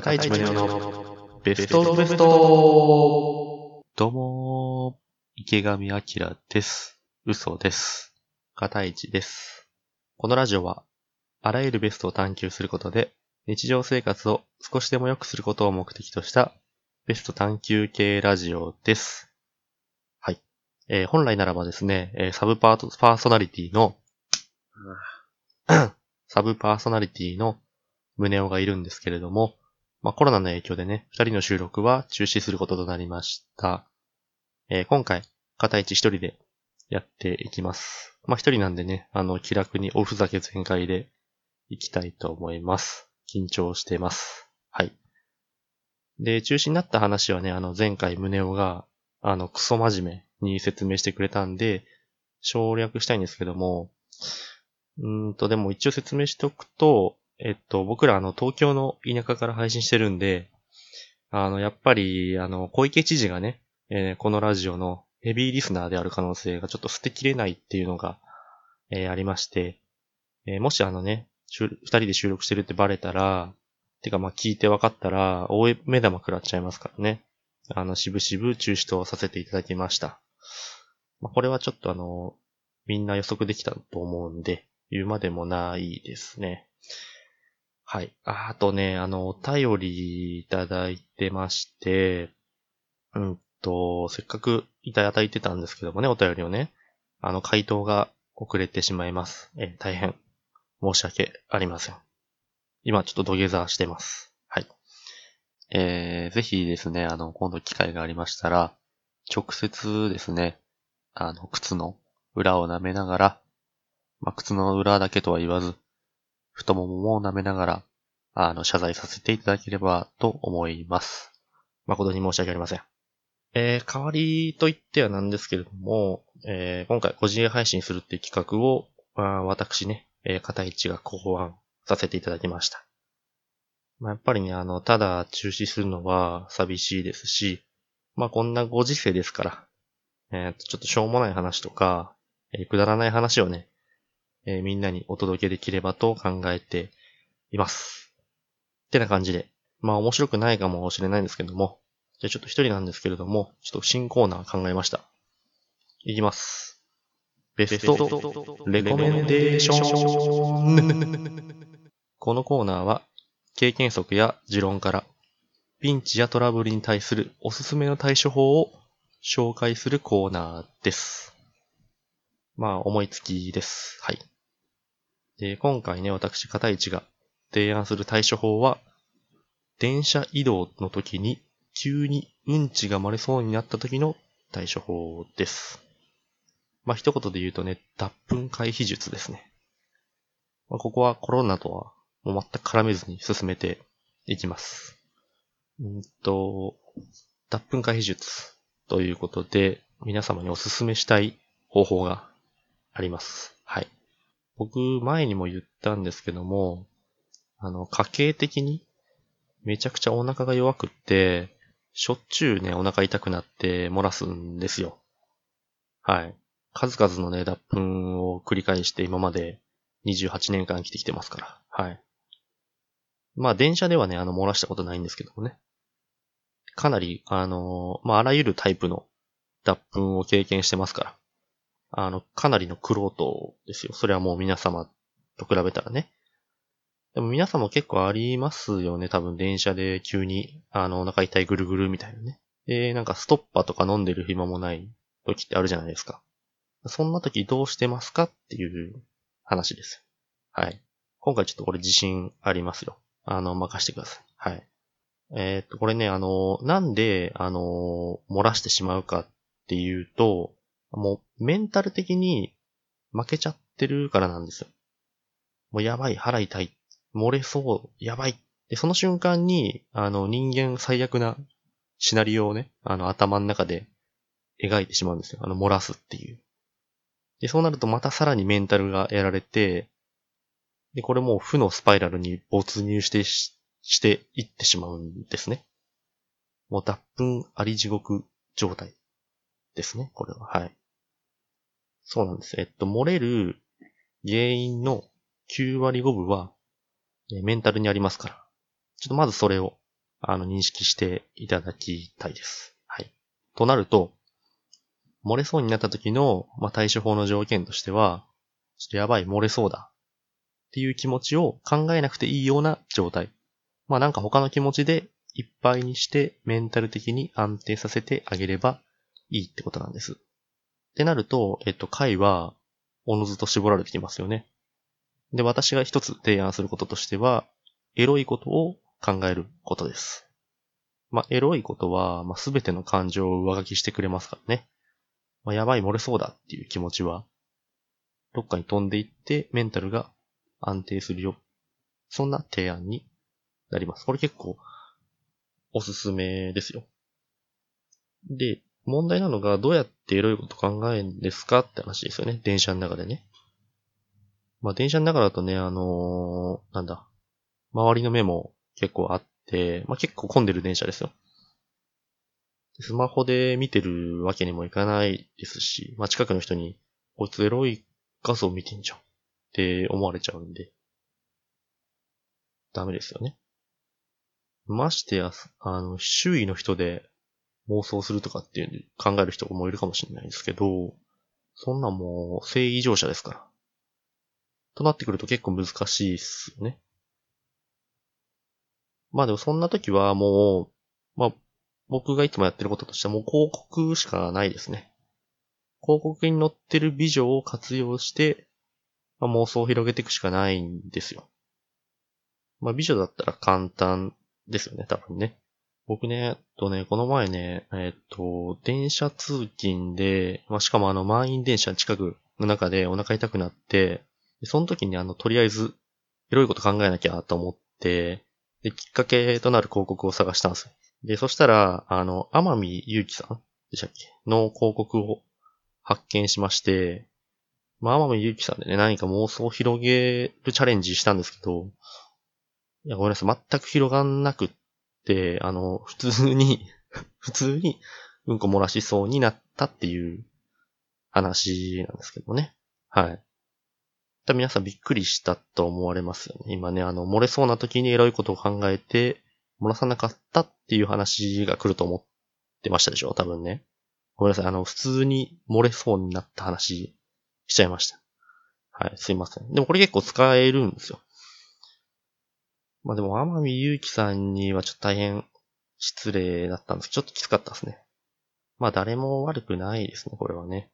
片市宗男のベストベストどうもー、池上彰です。嘘です。片市です。このラジオは、あらゆるベストを探求することで、日常生活を少しでも良くすることを目的とした、ベスト探求系ラジオです。はい。えー本来ならばですね、えーサブパート、パーソナリティの、サブパーソナリティの宗男がいるんですけれども、まあ、コロナの影響でね、二人の収録は中止することとなりました。えー今回、片一一人でやっていきます。まあ、一人なんでね、あの、気楽におふざけ全開でいきたいと思います。緊張しています。はい。で、中止になった話はね、あの、前回宗男が、あの、クソ真面目に説明してくれたんで、省略したいんですけども、うーんと、でも一応説明しておくと、えっと、僕らあの、東京の田舎から配信してるんで、あの、やっぱり、あの、小池知事がね、えーこのラジオのヘビーリスナーである可能性がちょっと捨てきれないっていうのが、えーありまして、えーもしあのね、二人で収録してるってバレたら、てかまあ聞いて分かったら、大目玉食らっちゃいますからね。あの、しぶしぶ中止とさせていただきました。まあ、これはちょっとあの、みんな予測できたと思うんで、言うまでもないですね。はい。あとね、あの、お便りいただいてまして、うんと、せっかくいただいてたんですけどもね、お便りをね、あの、回答が遅れてしまいます。え大変申し訳ありません。今ちょっと土下座してます。はい。えー、ぜひですね、あの、今度機会がありましたら、直接ですね、あの、靴の裏を舐めながら、まあ、靴の裏だけとは言わず、太ももも舐めながら、あの、謝罪させていただければと思います。誠に申し訳ありません。えー、代わりと言ってはなんですけれども、えー、今回個人配信するっていう企画を、あ私ね、えー、片一が考案させていただきました。まあ、やっぱりね、あの、ただ中止するのは寂しいですし、まあ、こんなご時世ですから、えー、ちょっとしょうもない話とか、えーくだらない話をね、えーみんなにお届けできればと考えています。ってな感じで。まあ面白くないかもしれないんですけども。じゃあちょっと一人なんですけれども、ちょっと新コーナー考えました。いきます。ベストレコメンデーション。このコーナーは、経験則や持論から、ピンチやトラブルに対するおすすめの対処法を紹介するコーナーです。まあ、思いつきです。はい。で、今回ね、私、片市が提案する対処法は、電車移動の時に急にうんちが漏れそうになった時の対処法です。まあ、一言で言うとね、脱粉回避術ですね。まあ、ここはコロナとはもう全く絡めずに進めていきます。うんと、脱粉回避術ということで、皆様にお勧めしたい方法があります。はい。僕、前にも言ったんですけども、あの、家計的にめちゃくちゃお腹が弱くって、しょっちゅうね、お腹痛くなって漏らすんですよ。はい。数々のね、脱粉を繰り返して今まで28年間生きてきてますから。はい。まあ、電車ではね、あの、漏らしたことないんですけどもね。かなり、あの、まあ、あらゆるタイプの脱粉を経験してますから。あの、かなりの苦労とですよ。それはもう皆様と比べたらね。でも皆さんも結構ありますよね。多分電車で急に、あの、お腹痛いぐるぐるみたいなね。で、なんかストッパーとか飲んでる暇もない時ってあるじゃないですか。そんな時どうしてますかっていう話です。はい。今回ちょっとこれ自信ありますよ。あの、任してください。はい。えっと、これね、あの、なんで、あの、漏らしてしまうかっていうと、もうメンタル的に負けちゃってるからなんですよ。もうやばい、腹痛い、漏れそう、やばい。で、その瞬間に、あの、人間最悪なシナリオをね、あの、頭の中で描いてしまうんですよ。あの、漏らすっていう。で、そうなるとまたさらにメンタルがやられて、で、これもう負のスパイラルに没入してし、していってしまうんですね。もう脱粉あり地獄状態ですね、これは。はい。そうなんです。えっと、漏れる原因の9割5分は、えメンタルにありますから。ちょっとまずそれをあの、認識していただきたいです。はい。となると、漏れそうになった時の、まあ、対処法の条件としては、ちょっとやばい、漏れそうだ。っていう気持ちを考えなくていいような状態。まあなんか他の気持ちでいっぱいにしてメンタル的に安定させてあげればいいってことなんです。ってなると、えっと、回は、おのずと絞られてきますよね。で、私が一つ提案することとしては、エロいことを考えることです。まあ、エロいことは、まあ、すべての感情を上書きしてくれますからね。まあ、やばい漏れそうだっていう気持ちは、どっかに飛んでいってメンタルが安定するよ。そんな提案になります。これ結構おすすめですよ。で、問題なのがどうやってエロいこと考えるんですかって話ですよね。電車の中でね。まあ電車の中だとね、あのーなんだ。周りの目も結構あって、まあ結構混んでる電車ですよ。スマホで見てるわけにもいかないですし、まあ近くの人に、こいつエロい画像見てんじゃんって思われちゃうんで、ダメですよね。ましてや、あの、周囲の人で妄想するとかっていう考える人もいるかもしれないですけど、そんなんもう、性異常者ですから。となってくると結構難しいっすよね。まあでもそんな時はもう、まあ、僕がいつもやってることとしてはもう広告しかないですね。広告に載ってる美女を活用して、まあ、妄想を広げていくしかないんですよ。まあ美女だったら簡単ですよね、多分ね。僕ね、えっとね、この前ね、えっと、電車通勤で、まあ、しかもあの満員電車近くの中でお腹痛くなって、その時にあの、とりあえず、エロいこと考えなきゃと思って、で、きっかけとなる広告を探したんですよ。で、そしたら、あの、天海祐希さんでしたっけ？の広告を発見しまして、まあ、天海祐希さんでね、何か妄想を広げるチャレンジしたんですけど、いや、ごめんなさい、全く広がんなくて、あの、普通に、普通に、うんこ漏らしそうになったっていう話なんですけどね。はい。皆さんびっくりしたと思われますよね。今ね、あの、漏れそうな時にエロいことを考えて、漏らさなかったっていう話が来ると思ってましたでしょ？多分ね。ごめんなさい。あの、普通に漏れそうになった話しちゃいました。はい、すいません。でもこれ結構使えるんですよ。まあでも、天海祐希さんにはちょっと大変失礼だったんですけど、ちょっときつかったですね。まあ誰も悪くないですね、これはね。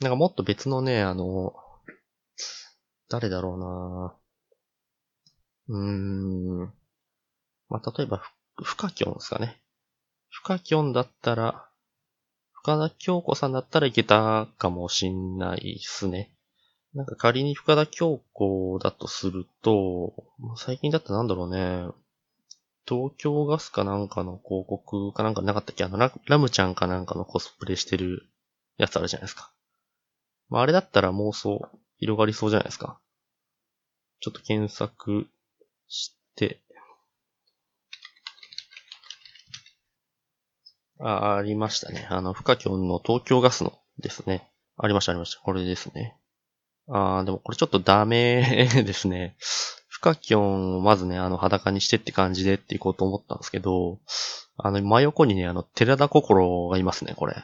なんかもっと別のね、あの、誰だろうなうーん。まあ例えば、ふフカキョンですかね。フカキョンだったら、深田京子さんだったらいけたかもしんないっすね。なんか仮に深田京子だとすると、最近だったらなんだろうね。東京ガスかなんかの広告かなんかなかったっけ？あのラ、ラムちゃんかなんかのコスプレしてるやつあるじゃないですか。まあ、あれだったら妄想広がりそうじゃないですか。ちょっと検索して。あ、ありましたね。あの、フカキョンの東京ガスのですね。ありました、ありました。これですね。あーでもこれちょっとダメですね。フカキョンをまずね、あの、裸にしてって感じでっていこうと思ったんですけど、あの、真横にね、あの、寺田心がいますね、これ。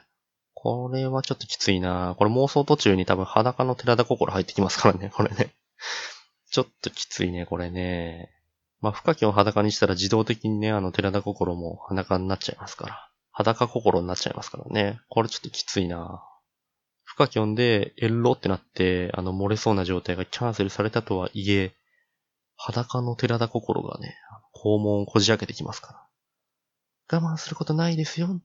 これはちょっときついなこれ妄想途中に多分裸の寺田心入ってきますからね、これね。ちょっときついね、これね。まあ、フカキョンを裸にしたら自動的にね、あの、寺田心も裸になっちゃいますから。裸心になっちゃいますからね。これちょっときついなぁフカキョンでエロってなって、あの、漏れそうな状態がキャンセルされたとはいえ、裸の寺田心がね、肛門をこじ開けてきますから。我慢することないですよ。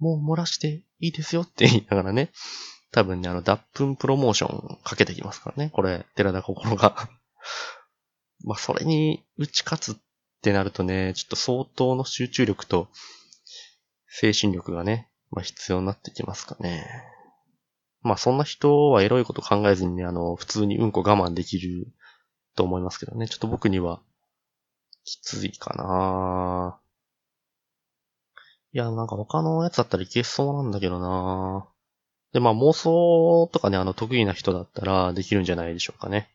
もう漏らしていいですよって言いながらね、多分ね、あの、脱粉プロモーションかけてきますからね、これ、寺田心が。まあ、それに打ち勝つってなるとね、ちょっと相当の集中力と精神力がね、まあ、必要になってきますかね。まあ、そんな人はエロいこと考えずにね、あの、普通にうんこ我慢できると思いますけどね。ちょっと僕には、きついかないや、なんか他のやつだったらいけそうなんだけどなで、まあ妄想とかね、あの得意な人だったらできるんじゃないでしょうかね。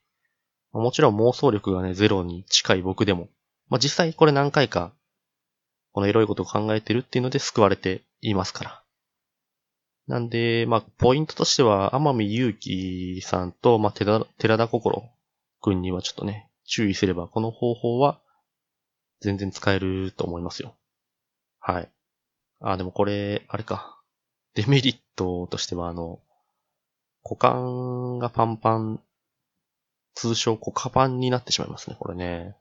もちろん妄想力がね、ゼロに近い僕でも。まあ実際これ何回かこのエロいことを考えてるっていうので救われていますから。なんで、まあ、ポイントとしては、天海祐希さんと、まあ、寺田心くんにはちょっとね、注意すれば、この方法は全然使えると思いますよ。はい。あ、でもこれ、あれか。デメリットとしては、あの、股間がパンパン、通称股間パンになってしまいますね、これね。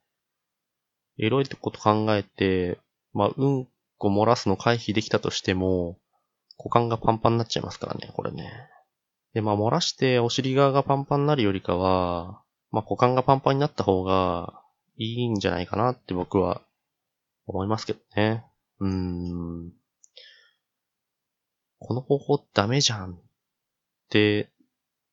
エロいってこと考えて、まあ、うんこ漏らすの回避できたとしても、股間がパンパンになっちゃいますからね、これね。で、まあ、漏らしてお尻側がパンパンになるよりかは、まあ、股間がパンパンになった方がいいんじゃないかなって僕は思いますけどね。うーん。この方法ダメじゃんって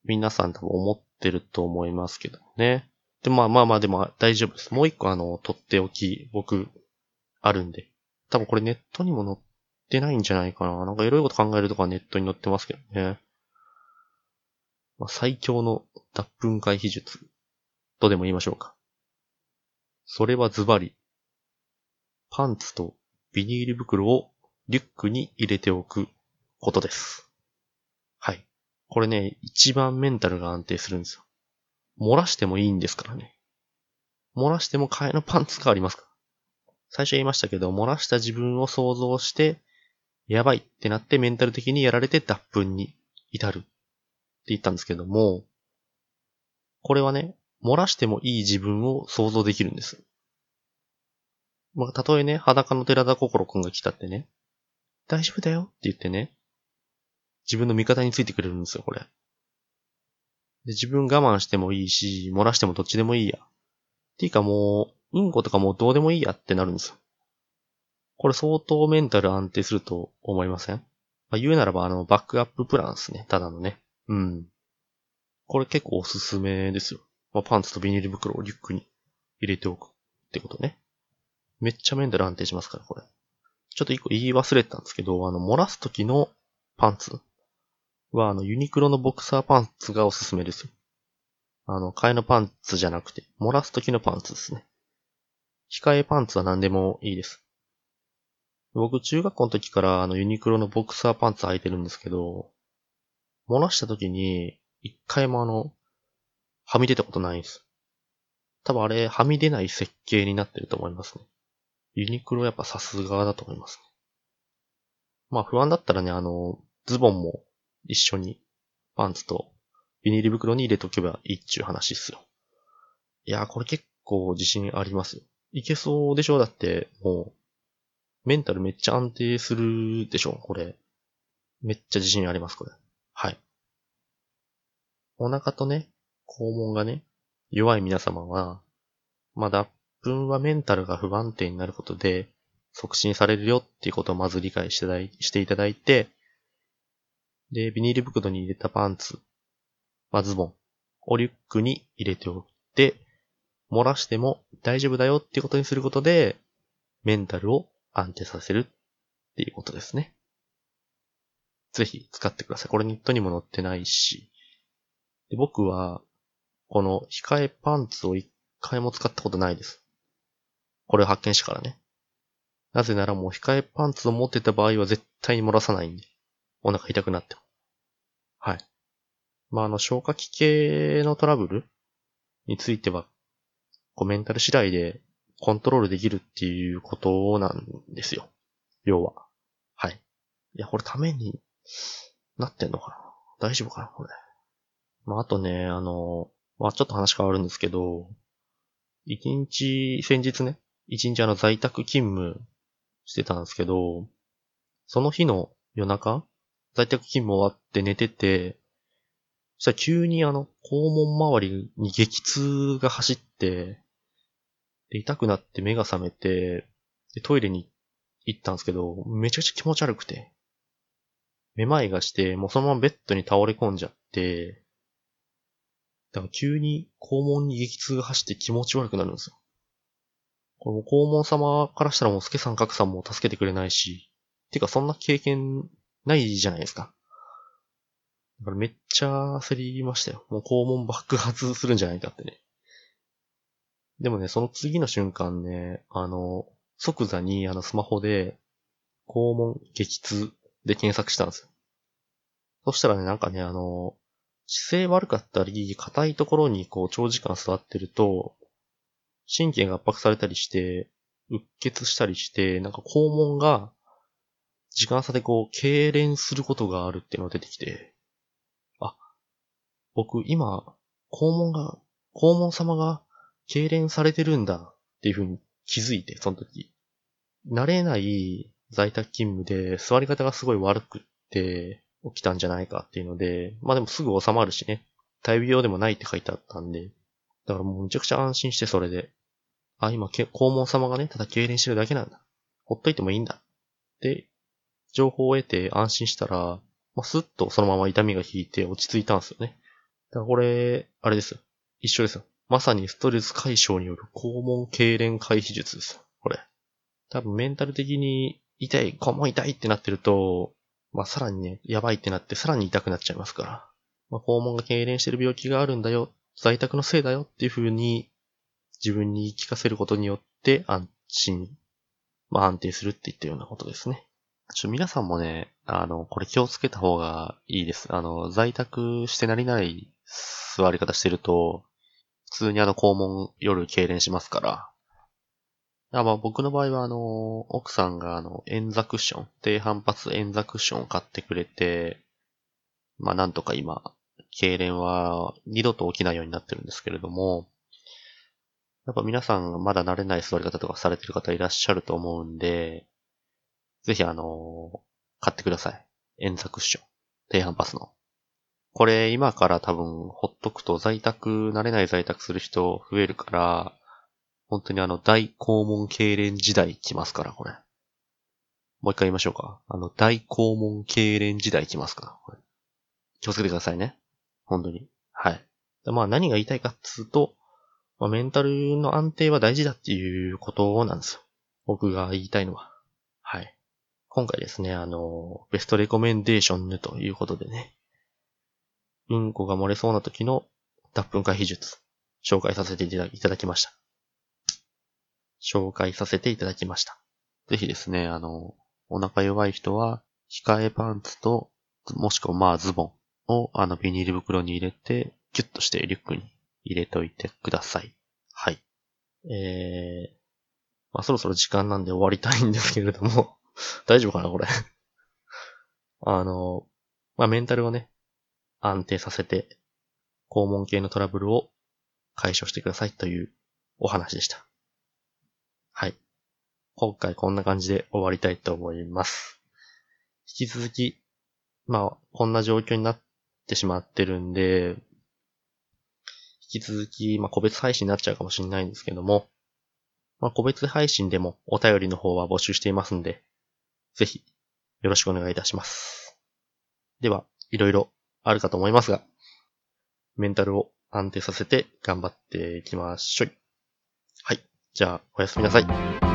皆さん多分思ってると思いますけどね。で、まあまあまあでも大丈夫です。もう一個あの、とっておき僕あるんで。多分これネットにも載っってないんじゃないかな。なんかいろいろこと考えるとかネットに載ってますけどね。まあ、最強の脱粉回避術とでも言いましょうか。それはズバリ、パンツとビニール袋をリュックに入れておくことです。はい。これね、一番メンタルが安定するんですよ。漏らしてもいいんですからね。漏らしても替えのパンツがありますか最初言いましたけど、漏らした自分を想像して、やばいってなってメンタル的にやられて脱粉に至るって言ったんですけども、これはね、漏らしてもいい自分を想像できるんです。まあ、たとえね、裸の寺田心くんが来たってね、大丈夫だよって言ってね、自分の味方についてくれるんですよ、これ。で自分我慢してもいいし、漏らしてもどっちでもいいや。っていうかもう、インコとかもうどうでもいいやってなるんですよ。これ相当メンタル安定すると思いません？まあ、言うならばあの、バックアッププランですね。ただのね。うん。これ結構おすすめですよ。まあ、パンツとビニール袋をリュックに入れておくってことね。めっちゃメンタル安定しますから、これ。ちょっと一個言い忘れてたんですけど、あの、漏らす時のパンツは、あの、ユニクロのボクサーパンツがおすすめですよ。あの、替えのパンツじゃなくて、漏らす時のパンツですね。控えパンツは何でもいいです。僕、中学校の時からあのユニクロのボクサーパンツ履いてるんですけど、漏らした時に、一回もあの、はみ出たことないんです。多分あれ、はみ出ない設計になってると思いますね。ユニクロやっぱさすがだと思いますね。まあ不安だったらね、あの、ズボンも一緒にパンツとビニール袋に入れとけばいいっちゅう話っすよ。いやー、これ結構自信ありますよ。いけそうでしょ？だって、もう、メンタルめっちゃ安定するでしょ？これ。めっちゃ自信あります、これ。はい。お腹とね、肛門がね、弱い皆様は、まあ、脱粉はメンタルが不安定になることで、促進されるよっていうことをまず理解していただいて、で、ビニール袋に入れたパンツ、まあ、ズボンをリュックに入れておいて、漏らしても大丈夫だよっていうことにすることで、メンタルを安定させるっていうことですね。ぜひ使ってください。これネットにも載ってないし。で僕は、この控えパンツを一回も使ったことないです。これを発見してからね。なぜならもう控えパンツを持ってた場合は絶対に漏らさないんで。お腹痛くなっても。はい。まあ、あの、消化器系のトラブルについては、コメンタル次第でコントロールできるっていうことなんですよ。要は。はい。いや、これためになってんのかな大丈夫かなこれ。まあ、あとね、あの、まあ、ちょっと話変わるんですけど、一日、先日ね、一日あの在宅勤務してたんですけど、その日の夜中、在宅勤務終わって寝てて、そしたら急にあの、肛門周りに激痛が走って、で、痛くなって目が覚めて、で、トイレに行ったんですけど、めちゃくちゃ気持ち悪くて、めまいがして、もうそのままベッドに倒れ込んじゃって、だから急に肛門に激痛が走って気持ち悪くなるんですよ。これも肛門様からしたらもうスケさん格さんも助けてくれないし、てかそんな経験ないじゃないですか。だからめっちゃ焦りましたよ。もう肛門爆発するんじゃないかってね。でもね、その次の瞬間ね、あの、即座にあのスマホで、肛門激痛で検索したんですよ。そしたらね、なんかね、あの、姿勢悪かったり、硬いところにこう長時間座ってると、神経が圧迫されたりして、うっ血したりして、なんか肛門が時間差でこう、痙攣することがあるっていうのが出てきて、あ、僕今、肛門が、肛門様が痙攣されてるんだっていうふうに気づいて、その時。慣れない在宅勤務で座り方がすごい悪くって起きたんじゃないかっていうので、まあでもすぐ収まるしね。大病でもないって書いてあったんで、だからもうめちゃくちゃ安心してそれで、あ、今、黄門様がね、ただ痙攣してるだけなんだ。ほっといてもいいんだ。で、情報を得て安心したら、まあ、スッとそのまま痛みが引いて落ち着いたんですよね。だからこれ、あれですよ。一緒ですよ。まさにストレス解消による肛門痙攣回避術です。これ。多分メンタル的に痛い、肛門痛いってなってると、まあ、さらにね、やばいってなってさらに痛くなっちゃいますから。まあ、肛門が痙攣してる病気があるんだよ、在宅のせいだよっていう風に自分に言い聞かせることによって安心、まあ安定するって言ったようなことですね。ちょ、皆さんもね、あの、これ気をつけた方がいいです。あの、在宅してなりない座り方してると、普通にあの、肛門夜痙攣しますから。あまあ僕の場合はあの、奥さんがあの、円座クッション、低反発円座クッションを買ってくれて、まあなんとか今、痙攣は二度と起きないようになってるんですけれども、やっぱ皆さんまだ慣れない座り方とかされてる方いらっしゃると思うんで、ぜひあの、買ってください。円座クッション。低反発の。これ今から多分ほっとくと在宅、慣れない在宅する人増えるから、本当にあの大肛門痙攣時代来ますから、これ。もう一回言いましょうか。あの大肛門痙攣時代来ますから、これ。気をつけてくださいね。本当に。はい。まあ何が言いたいかっつうと、まあ、メンタルの安定は大事だっていうことなんですよ。僕が言いたいのは。はい。今回ですね、あの、ベストレコメンデーションということでね、うんこが漏れそうな時の脱粉回避術、紹介させていただきました。紹介させていただきました。ぜひですね、あの、お腹弱い人は、控えパンツと、もしくはまあズボンをあのビニール袋に入れて、キュッとしてリュックに入れといてください。はい。えー、まあそろそろ時間なんで終わりたいんですけれども大丈夫かなこれあの、まあ、メンタルをね、安定させて、肛門系のトラブルを解消してくださいというお話でした。はい。今回こんな感じで終わりたいと思います。引き続き、まあ、こんな状況になってしまってるんで、引き続き、まあ、個別配信になっちゃうかもしれないんですけども、まあ、個別配信でもお便りの方は募集していますんで、ぜひ、よろしくお願いいたします。では、いろいろあるかと思いますが、メンタルを安定させて頑張っていきましょい。はい。じゃあ、おやすみなさい。